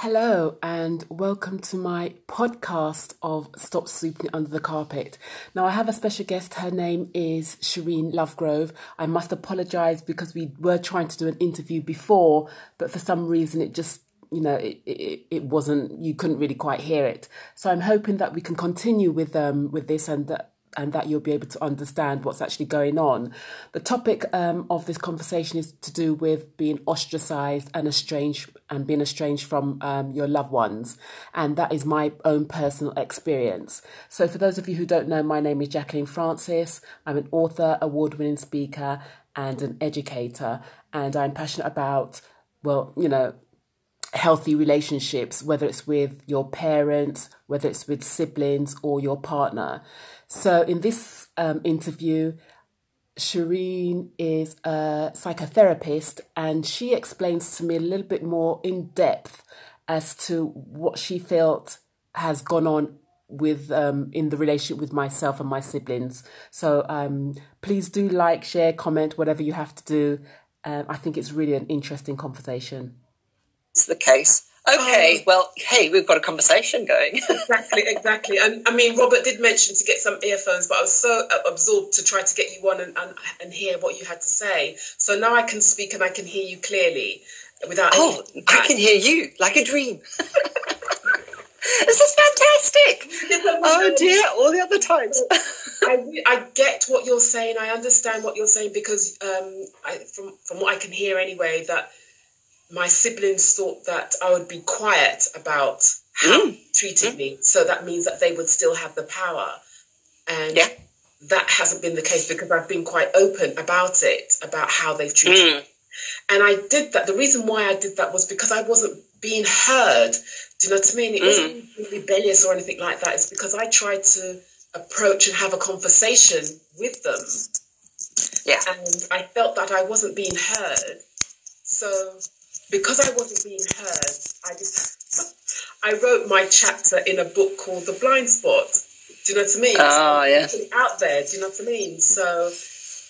Hello, and welcome to my podcast of Stop Sweeping Under the Carpet. Now, I have a special guest. Her name is Shireen Lovegrove. I must apologize because we were trying to do an interview before, but for some reason it just you know it, it, it wasn't you couldn't really quite hear it so i'm hoping that we can continue with um with this and that and that you'll be able to understand what's actually going on. The topic um, of this conversation is to do with being ostracized and estranged and being estranged from um, your loved ones. And that is my own personal experience. So, for those of you who don't know, my name is Jacqueline Francis. I'm an author, award winning speaker, and an educator. And I'm passionate about, well, you know, healthy relationships, whether it's with your parents, whether it's with siblings or your partner. So, in this um, interview, Shireen is a psychotherapist and she explains to me a little bit more in depth as to what she felt has gone on with um, in the relationship with myself and my siblings. So um, please do like, share, comment, whatever you have to do. Um, I think it's really an interesting conversation. It's the case. Okay, um, well, hey, we've got a conversation going. exactly, exactly. And I mean, Robert did mention to get some earphones, but I was so absorbed to try to get you on and, and, and hear what you had to say. So now I can speak and I can hear you clearly without. Oh, I can hear you like a dream. this is fantastic. oh dear, all the other times. I, I get what you're saying. I understand what you're saying because um, I, from from what I can hear anyway, that my siblings thought that I would be quiet about how mm. treated mm. me. So that means that they would still have the power. And yeah. that hasn't been the case because I've been quite open about it, about how they've treated mm. me. And I did that. The reason why I did that was because I wasn't being heard. Do you know what I mean? It wasn't mm. rebellious or anything like that. It's because I tried to approach and have a conversation with them. Yeah. And I felt that I wasn't being heard. So because I wasn't being heard, I just I wrote my chapter in a book called The Blind Spot. Do you know what I mean? Oh, yeah. Out there, do you know what I mean? So,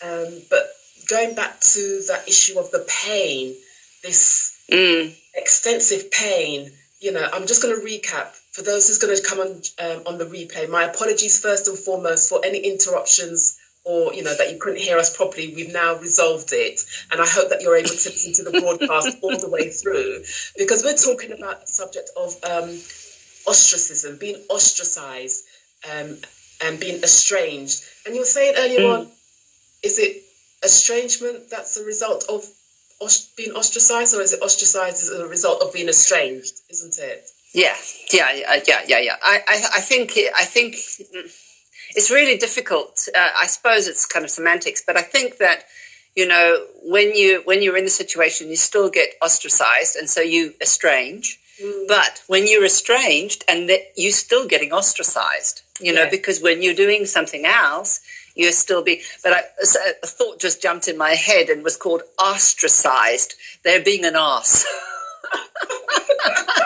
um, but going back to that issue of the pain, this mm. extensive pain, you know, I'm just going to recap for those who's going to come on um, on the replay. My apologies first and foremost for any interruptions or you know that you couldn't hear us properly we've now resolved it. And i hope that you're able to listen to the broadcast all the way through. Because we're talking about the subject of um, ostracism being ostracized um, and being estranged. And you were saying earlier mm. on is it estrangement that's a result of being ostracized or is it ostracized as a result of being estranged isn't it? Yeah yeah yeah yeah yeah i i, I think i think it's really difficult. Uh, I suppose it's kind of semantics, but I think that you know when you when you're in the situation, you still get ostracized, and so you estrange. Mm. But when you're estranged, and you're still getting ostracized, you know, because when you're doing something else, you're still being. But I, a thought just jumped in my head and was called ostracized. They're being an ass.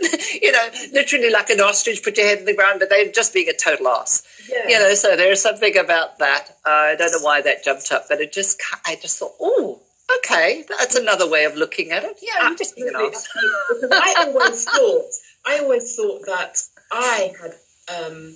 you know, literally like an ostrich, put your head in the ground, but they're just being a total ass. Yeah. You know, so there's something about that. Uh, I don't know why that jumped up, but it just, I just thought, oh, okay, that's another way of looking at it. Yeah, you're just being an ass. I always thought, I always thought that I had um,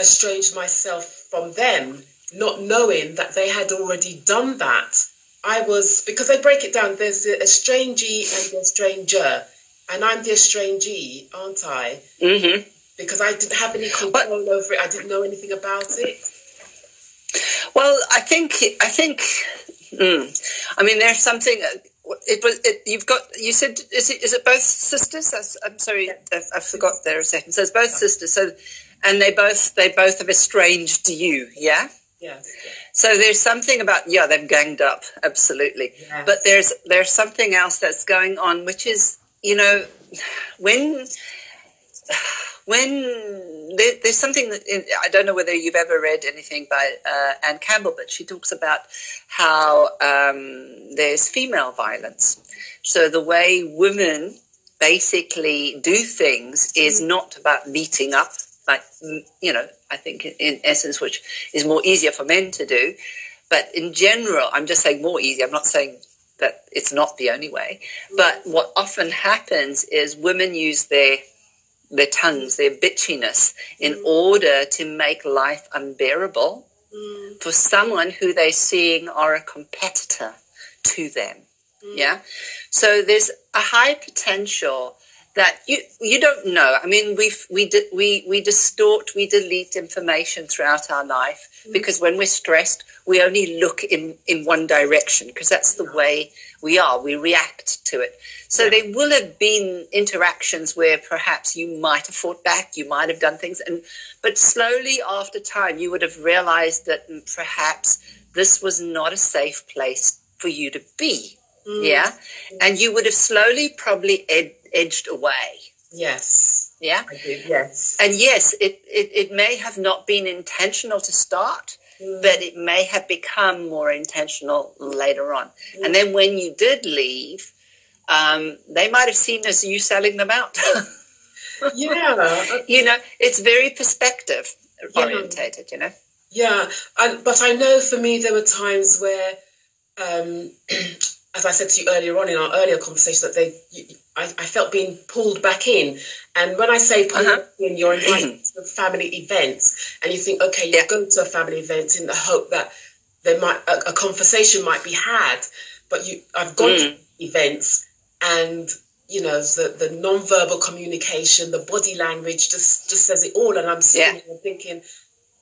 estranged myself from them, not knowing that they had already done that. I was because they break it down. There's the estrangee and the stranger and I'm the estrangee, aren't I? Mm-hmm. Because I didn't have any control but, over it. I didn't know anything about it. Well, I think I think. Mm, I mean, there's something. Uh, it was. It, you've got. You said. Is it? Is it both sisters? I'm sorry. I, I forgot there a second. So it's both sisters. So, and they both they both have estranged you. Yeah. Yeah. So there's something about yeah they've ganged up absolutely, yes. but there's there's something else that's going on which is you know, when when there, there's something that in, I don't know whether you've ever read anything by uh, Anne Campbell, but she talks about how um, there's female violence. So the way women basically do things is not about meeting up, like you know, I think in essence, which is more easier for men to do. But in general, I'm just saying more easy. I'm not saying that it's not the only way. But what often happens is women use their their tongues, their bitchiness, in mm. order to make life unbearable mm. for someone who they're seeing are a competitor to them. Mm. Yeah. So there's a high potential that you you don't know. I mean, we we we we distort, we delete information throughout our life mm. because when we're stressed, we only look in in one direction because that's the way we are. We react to it. So yeah. there will have been interactions where perhaps you might have fought back, you might have done things, and but slowly after time, you would have realized that perhaps this was not a safe place for you to be. Mm. Yeah, and you would have slowly probably ed- edged away. Yes. Yeah. I did. Yes. And yes, it, it, it may have not been intentional to start, mm. but it may have become more intentional later on. Mm. And then when you did leave, um, they might have seen as you selling them out. yeah. you know, it's very perspective yeah. orientated, you know. Yeah, and, but I know for me there were times where um, as I said to you earlier on in our earlier conversation, that they, I, I felt being pulled back in. And when I say pulled uh-huh. in, you're invited to family events, and you think, okay, you yeah. go to a family event in the hope that there might a, a conversation might be had, but you, I've gone mm. to events, and you know the the non-verbal communication, the body language just just says it all, and I'm sitting yeah. thinking,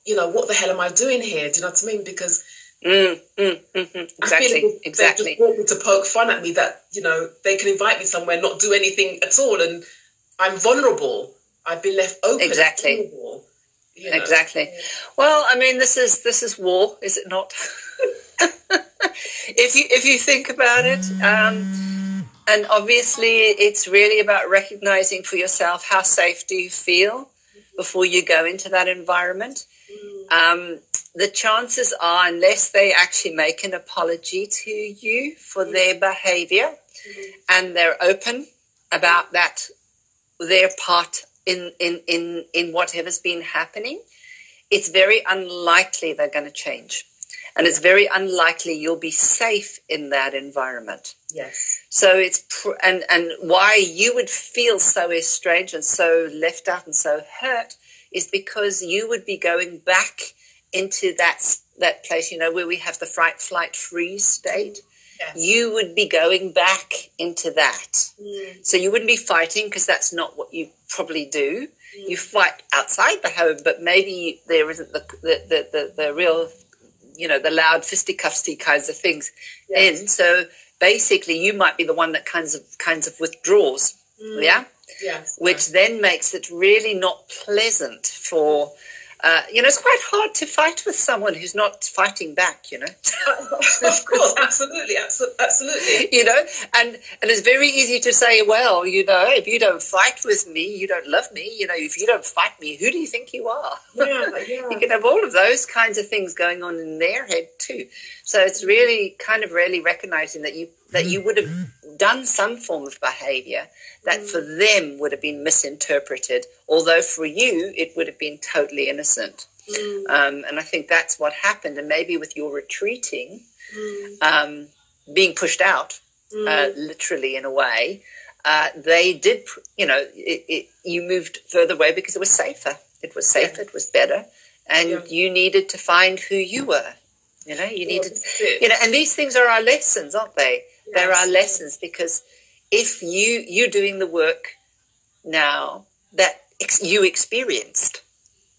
you know, what the hell am I doing here? Do you know what I mean? Because Mm, mm, mm-hmm. Exactly. exactly. They just want to poke fun at me that you know they can invite me somewhere, not do anything at all, and I'm vulnerable. I've been left open. Exactly. You know? Exactly. Well, I mean, this is this is war, is it not? if you if you think about it, um, and obviously it's really about recognizing for yourself how safe do you feel before you go into that environment. Mm. Um, the chances are, unless they actually make an apology to you for mm-hmm. their behavior mm-hmm. and they're open about that, their part in, in, in, in whatever's been happening, it's very unlikely they're going to change. And it's very unlikely you'll be safe in that environment. Yes. So it's, pr- and, and why you would feel so estranged and so left out and so hurt is because you would be going back into that that place, you know, where we have the fright, flight, freeze state. Yes. You would be going back into that. Mm. So you wouldn't be fighting because that's not what you probably do. Mm. You fight outside the home, but maybe there isn't the the, the, the, the real, you know, the loud fisticuffsy kinds of things yes. in. So basically, you might be the one that kinds of kinds of withdraws. Mm. Yeah. Yes. Which then makes it really not pleasant for uh, you know, it's quite hard to fight with someone who's not fighting back, you know. of course, absolutely, absolutely. You know, and and it's very easy to say, well, you know, if you don't fight with me, you don't love me. You know, if you don't fight me, who do you think you are? Yeah, yeah. you can have all of those kinds of things going on in their head too. So it's really kind of really recognizing that you that you would have done some form of behavior that for mm. them would have been misinterpreted, although for you it would have been totally innocent. Mm. Um, and I think that's what happened. And maybe with your retreating, mm. um, being pushed out, mm. uh, literally in a way, uh, they did, you know, it, it, you moved further away because it was safer. It was safer, it was better. And yeah. you needed to find who you were. You know, you needed, you know, and these things are our lessons, aren't they? Yes. They're lessons because if you you're doing the work now that ex- you experienced,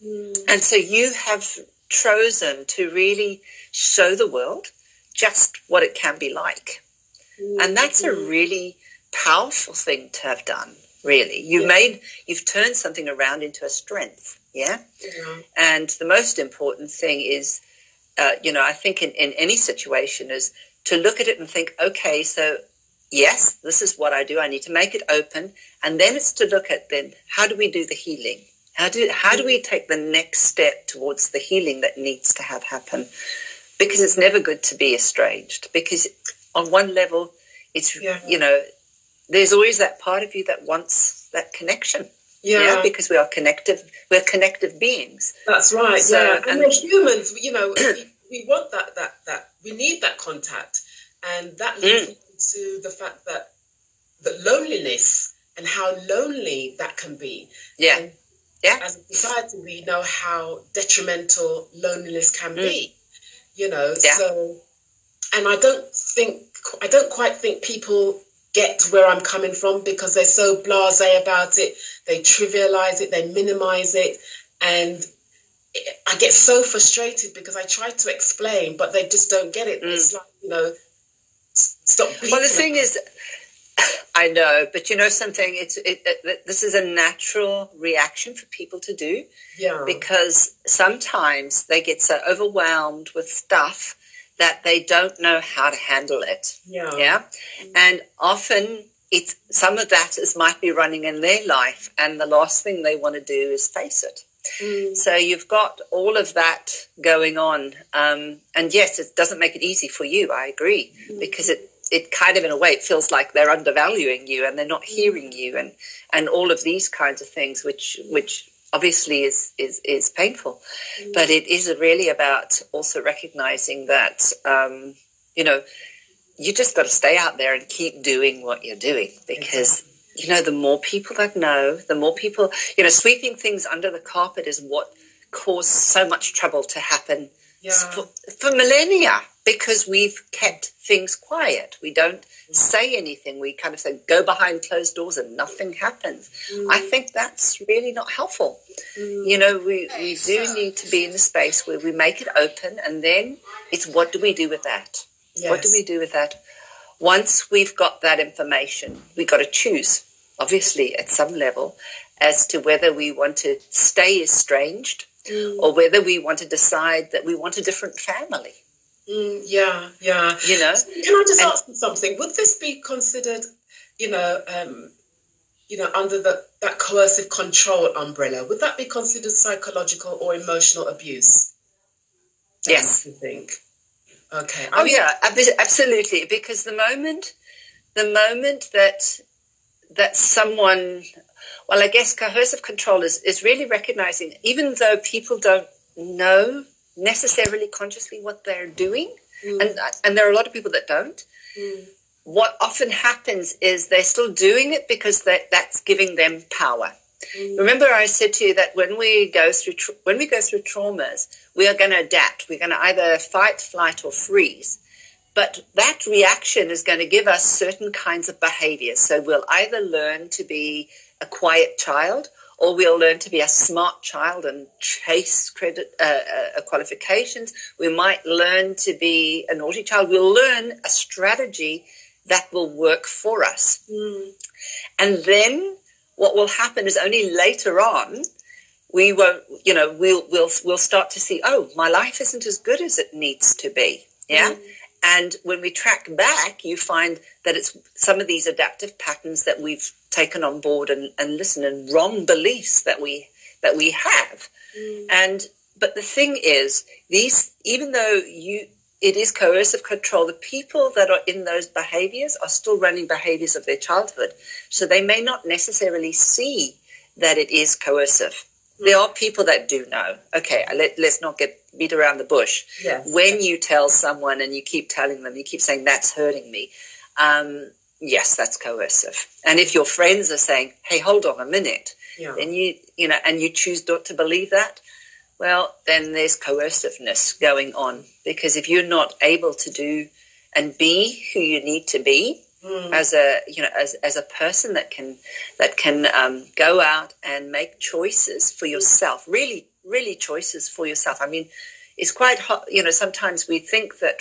mm. and so you have chosen to really show the world just what it can be like, mm. and that's a mm. really powerful thing to have done. Really, you yeah. made you've turned something around into a strength. Yeah, mm-hmm. and the most important thing is, uh, you know, I think in, in any situation is to look at it and think, okay, so yes, this is what I do. I need to make it open. And then it's to look at then how do we do the healing? How do, how do we take the next step towards the healing that needs to have happen? Because it's never good to be estranged. Because on one level, it's, yeah. you know, there's always that part of you that wants that connection. Yeah. yeah. because we are connective. We're connective beings. That's right. So, yeah, and, and we're humans. You know, we, want that. That that we need that contact, and that leads mm to the fact that that loneliness and how lonely that can be. Yeah. And yeah. As a society, we know how detrimental loneliness can mm. be. You know, yeah. so and I don't think I don't quite think people get where I'm coming from because they're so blasé about it. They trivialize it, they minimize it, and I get so frustrated because I try to explain, but they just don't get it. Mm. It's like you know, stop. Well, the thing is, I know, but you know something. It's it, it, this is a natural reaction for people to do. Yeah. Because sometimes they get so overwhelmed with stuff that they don't know how to handle it. Yeah. Yeah. And often it's some of that is might be running in their life, and the last thing they want to do is face it. Mm. So you've got all of that going on, um, and yes, it doesn't make it easy for you. I agree mm. because it it kind of in a way it feels like they're undervaluing you and they're not mm. hearing you and and all of these kinds of things, which which obviously is is is painful, mm. but it is really about also recognizing that um, you know you just got to stay out there and keep doing what you're doing because you know, the more people that know, the more people, you know, sweeping things under the carpet is what caused so much trouble to happen yeah. for, for, millennia because we've kept things quiet. We don't mm. say anything. We kind of say, go behind closed doors and nothing happens. Mm. I think that's really not helpful. Mm. You know, we, we do need to be in the space where we make it open and then it's what do we do with that? Yes. What do we do with that? Once we've got that information, we've got to choose obviously at some level, as to whether we want to stay estranged mm. or whether we want to decide that we want a different family. Mm, yeah, yeah. You know, can I just and, ask you something? Would this be considered, you know, um, you know, under the that coercive control umbrella? Would that be considered psychological or emotional abuse? Yes, I think. Okay. Oh yeah, absolutely. Because the moment, the moment that that someone, well, I guess coercive control is, is really recognizing, even though people don't know necessarily consciously what they're doing, mm. and, and there are a lot of people that don't. Mm. What often happens is they're still doing it because that, that's giving them power. Mm. Remember, I said to you that when we go through tra- when we go through traumas, we are going to adapt. We're going to either fight, flight, or freeze. But that reaction is going to give us certain kinds of behaviors. So we'll either learn to be a quiet child or we'll learn to be a smart child and chase credit uh, uh, qualifications. We might learn to be a naughty child. We'll learn a strategy that will work for us. Mm. And then what will happen is only later on we won't, you know, we'll we'll we'll start to see, oh, my life isn't as good as it needs to be. Yeah. Mm. And when we track back, you find that it's some of these adaptive patterns that we've taken on board and, and listen and wrong beliefs that we that we have. Mm. And but the thing is, these even though you it is coercive control, the people that are in those behaviors are still running behaviors of their childhood. So they may not necessarily see that it is coercive. There are people that do know. Okay, let, let's not get beat around the bush. Yes. When you tell someone and you keep telling them, you keep saying, that's hurting me. Um, yes, that's coercive. And if your friends are saying, hey, hold on a minute, yeah. then you, you know, and you choose not to believe that, well, then there's coerciveness going on. Because if you're not able to do and be who you need to be, mm. as a you know as, as a person that can that can um, go out and make choices for yourself really really choices for yourself i mean it's quite hot you know sometimes we think that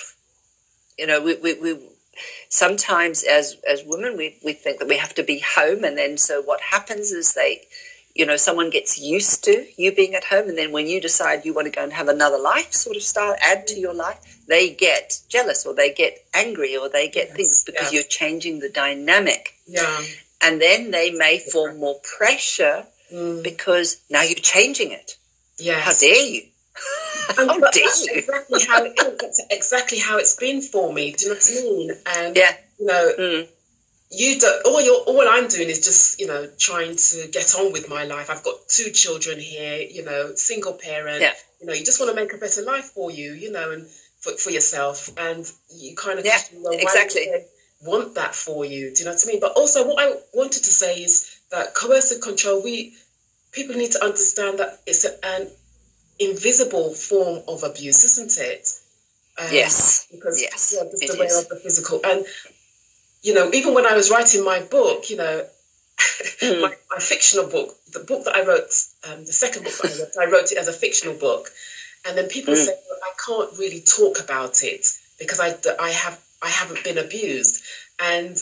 you know we, we, we sometimes as as women we, we think that we have to be home and then so what happens is they you know someone gets used to you being at home and then when you decide you want to go and have another life sort of style add to your life they get jealous or they get angry or they get yes, things because yeah. you're changing the dynamic. Yeah. And then they may form more pressure mm. because now you're changing it. Yes. how dare you? How dare you? exactly how, exactly how it's been for me. Do you know what i mean? And yeah. you know mm you do all you all I'm doing is just you know trying to get on with my life. I've got two children here, you know, single parent. Yeah. You know, you just want to make a better life for you, you know, and for, for yourself, and you kind of yeah, well, exactly. want that for you. Do you know what I mean? But also, what I wanted to say is that coercive control, we people need to understand that it's an invisible form of abuse, isn't it? Um, yes. Because yes, yeah, just the way of the physical. And, you know, even when I was writing my book, you know, mm. my, my, fictional book, the book that I wrote, um, the second book I wrote, I wrote it as a fictional book. And then people mm. say, well, I can't really talk about it because I, I have I haven't been abused. And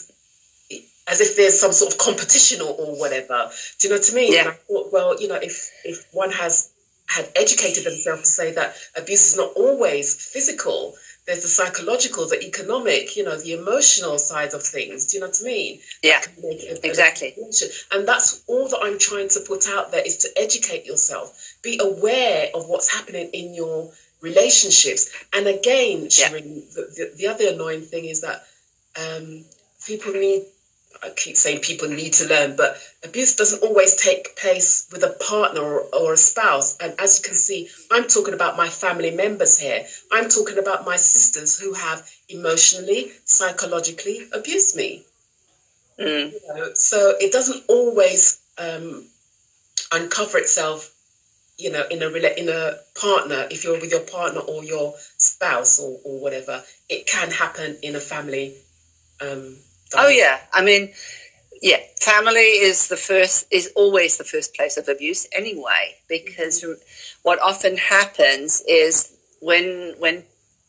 as if there's some sort of competition or, or whatever. Do you know what I mean? Yeah. And I thought, well, you know, if if one has had educated themselves to say that abuse is not always physical, there's the psychological, the economic, you know, the emotional side of things. Do you know what I mean? Yeah, exactly. And that's all that I'm trying to put out there is to educate yourself, be aware of what's happening in your relationships. And again, Shireen, yeah. the, the, the, other annoying thing is that um, people need I keep saying people need to learn, but abuse doesn't always take place with a partner or, or, a spouse. And as you can see, I'm talking about my family members here. I'm talking about my sisters who have emotionally, psychologically abused me. Mm. You know, so it doesn't always um, uncover itself, you know, in a in a partner. If you're with your partner or your spouse or, or whatever, it can happen in a family. Um, Oh yeah, I mean, yeah, family is the first is always the first place of abuse anyway, because mm-hmm. what often happens is when when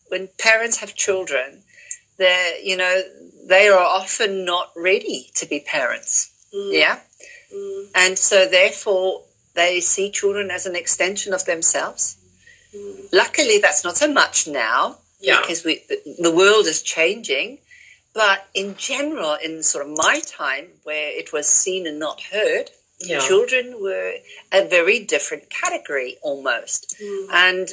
when parents have children, they you know they are often not ready to be parents. Mm. Yeah, mm. and so therefore they see children as an extension of themselves. Mm. Luckily, that's not so much now yeah. because we the world is changing but in general, in sort of my time where it was seen and not heard, yeah. children were a very different category almost. Mm. And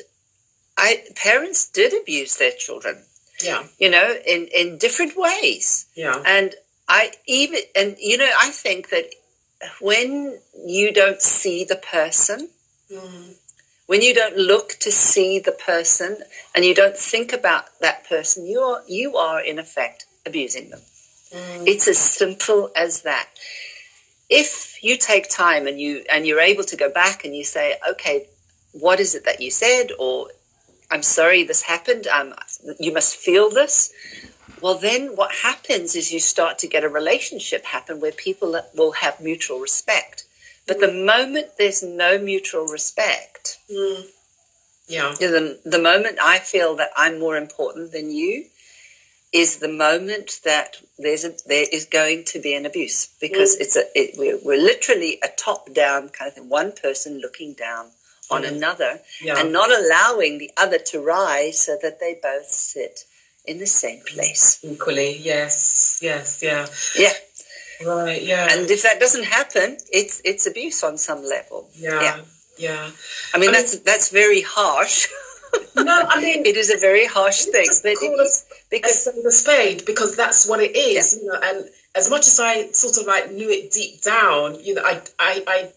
I parents did abuse their children. Yeah. You know, in, in different ways. Yeah. And I even and you know, I think that when you don't see the person, mm. when you don't look to see the person and you don't think about that person, you are you are in effect abusing them. Mm. It's as simple as that. If you take time and you and you're able to go back and you say, okay, what is it that you said, or I'm sorry this happened, um, you must feel this. Well, then what happens is you start to get a relationship happen where people will have mutual respect. But the moment there's no mutual respect, mm. yeah, the, the moment I feel that I'm more important than you, is the moment that there's a, there is going to be an abuse because mm. it's a it, we're, we're literally a top down kind of thing one person looking down on mm. another yeah. and not allowing the other to rise so that they both sit in the same place equally yes yes yeah yeah right yeah and if that doesn't happen it's it's abuse on some level yeah yeah, yeah. i mean I that's mean, that's very harsh no, I mean it is a very harsh thing, but it is because the spade because that's what it is, yeah. you know. And as much as I sort of like knew it deep down, you know, I I I,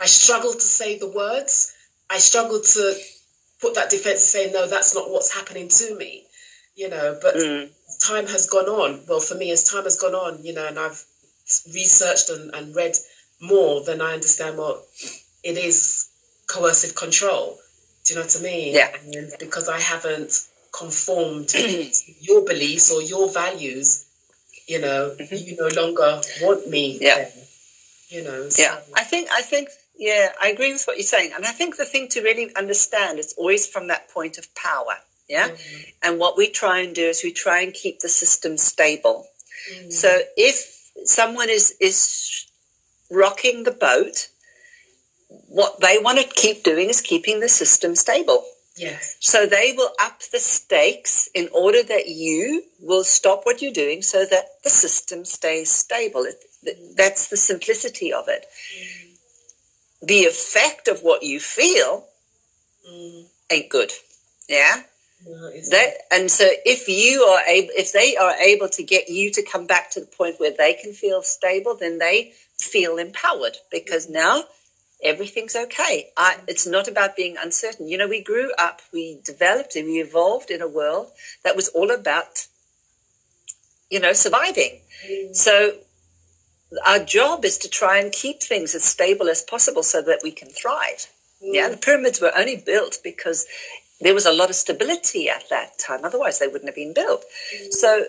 I struggled to say the words. I struggled to put that defense and say no, that's not what's happening to me, you know. But mm. time has gone on. Well, for me, as time has gone on, you know, and I've researched and, and read more, then I understand what it is coercive control do you know what I mean? Yeah. And because I haven't conformed to your beliefs or your values, you know, mm-hmm. you no longer want me. Yeah. There, you know. So. Yeah. I think I think yeah, I agree with what you're saying. And I think the thing to really understand is always from that point of power. Yeah. Mm-hmm. And what we try and do is we try and keep the system stable. Mm-hmm. So if someone is is rocking the boat, what they want to keep doing is keeping the system stable. Yes. So they will up the stakes in order that you will stop what you're doing so that the system stays stable. It, that's the simplicity of it. Mm. The effect of what you feel mm. ain't good. Yeah? No, that, and so if you are able, if they are able to get you to come back to the point where they can feel stable, then they feel empowered because mm. now everything's okay. I, it's not about being uncertain. You know, we grew up, we developed, and we evolved in a world that was all about you know, surviving. Mm. So our job is to try and keep things as stable as possible so that we can thrive. Mm. Yeah, the pyramids were only built because there was a lot of stability at that time. Otherwise, they wouldn't have been built. Mm. So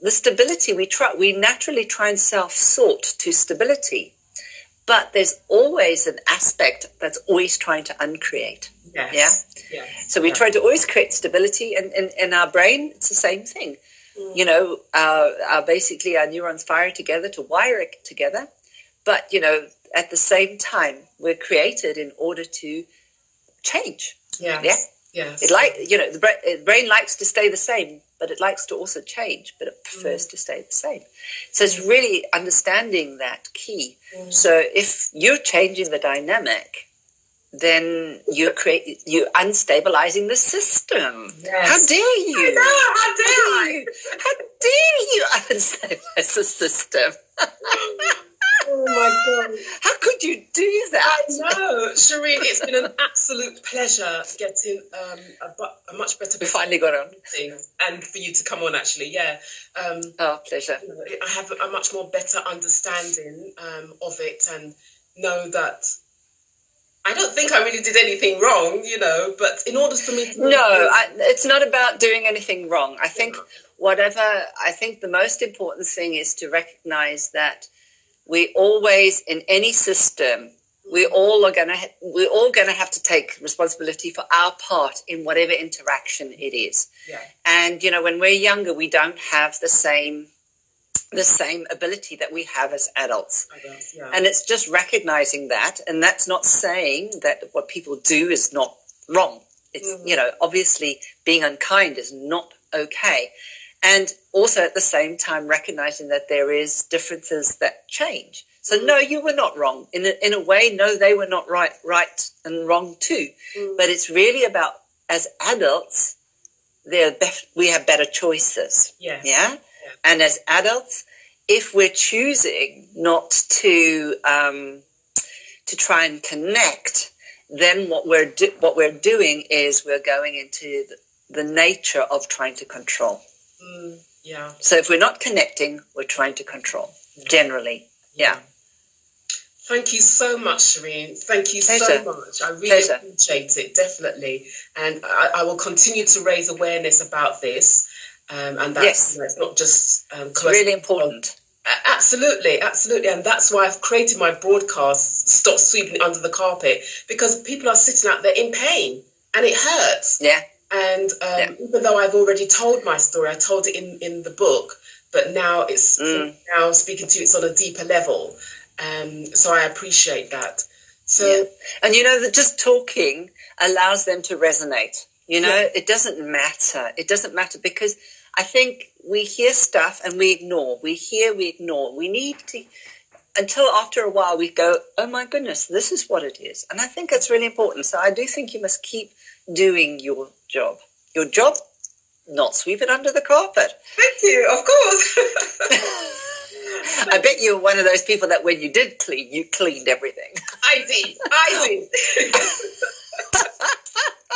the stability we try, we naturally try and self-sort to stability, but there's always an aspect that's always trying to uncreate. Yes. Yeah. yeah. So we yeah. try to always create stability, and in our brain, it's the same thing. Mm. You know, our, our basically our neurons fire together to wire it together, but you know, at the same time, we're created in order to change. Yeah. Yeah. Yes. It like you know the brain, brain likes to stay the same, but it likes to also change, but it prefers mm. to stay the same. So it's really understanding that key. Mm. So if you're changing the dynamic, then you're create you're unstabilizing the system. Yes. How dare you? Know, how dare, how dare you? How dare you unstabilize the system? oh my god! How could you do that? I know, Shireen. It's been an absolute pleasure getting um, a, a, much better. We finally got on, and for you to come on. Actually, yeah. Um, oh, pleasure. I have a much more better understanding um, of it and know that I don't think I really did anything wrong, you know, but in order for me to. No, I, it's not about doing anything wrong. I think whatever, I think the most important thing is to recognize that we always, in any system, we all are going to, we're all going to have to take responsibility for our part in whatever interaction it is. Yeah. And, you know, when we're younger, we don't have the same the same ability that we have as adults. Guess, yeah. And it's just recognizing that. And that's not saying that what people do is not wrong. It's, mm-hmm. you know, obviously being unkind is not okay. And also at the same time recognizing that there is differences that change. So no, you were not wrong. In a, in a way, no, they were not right, right and wrong too. Mm-hmm. But it's really about as adults, there we have better choices. Yes. Yeah. And as adults, if we're choosing not to um, to try and connect, then what we're do- what we're doing is we're going into the, the nature of trying to control. Mm, yeah. So if we're not connecting, we're trying to control. Generally, yeah. yeah. Thank you so much, Shireen. Thank you Pleasure. so much. I really Pleasure. appreciate it, definitely. And I, I, will continue to raise awareness about this. Um, and that's yes. you know, it's not just um, it's really important. Absolutely, absolutely, and that's why I've created my broadcast. Stop sweeping under the carpet because people are sitting out there in pain, and it hurts. Yeah. And um, yeah. even though I've already told my story, I told it in in the book, but now it's mm. now speaking to you, it's on a deeper level. Um, so I appreciate that. So, yeah. and you know that just talking allows them to resonate. You know, yeah. it doesn't matter. It doesn't matter because I think we hear stuff and we ignore. We hear, we ignore. We need to, until after a while we go, oh my goodness, this is what it is. And I think that's really important. So I do think you must keep doing your job. Your job, not sweep it under the carpet. Thank you, of course. I bet you're one of those people that when you did clean, you cleaned everything. I did. I did.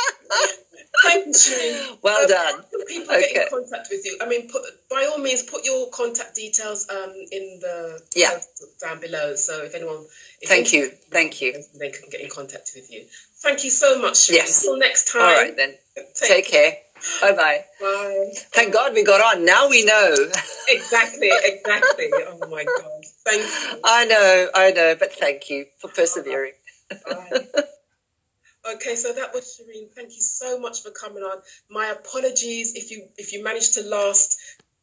Thank you. Well um, done. People okay. get in contact with you. I mean, put, by all means, put your contact details um, in the yeah down below. So if anyone, if thank you, thank you, they can get in contact with you. Thank you so much. Yes. Until next time. All right then. Take, Take care. Bye bye. Bye. Thank God we got on. Now we know. exactly, exactly. Oh my God. Thank you. I know, I know, but thank you for persevering. Bye. Okay, so that was Shireen. Thank you so much for coming on. My apologies if you if you managed to last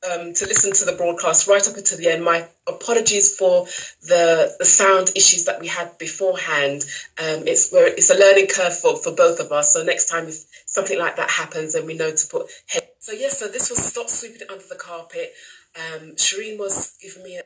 um, to listen to the broadcast right up until the end. My apologies for the the sound issues that we had beforehand. Um, it's where it's a learning curve for, for both of us. So next time if something like that happens, then we know to put head. So yes, so this was stop sweeping it under the carpet. Um, Shireen was giving me a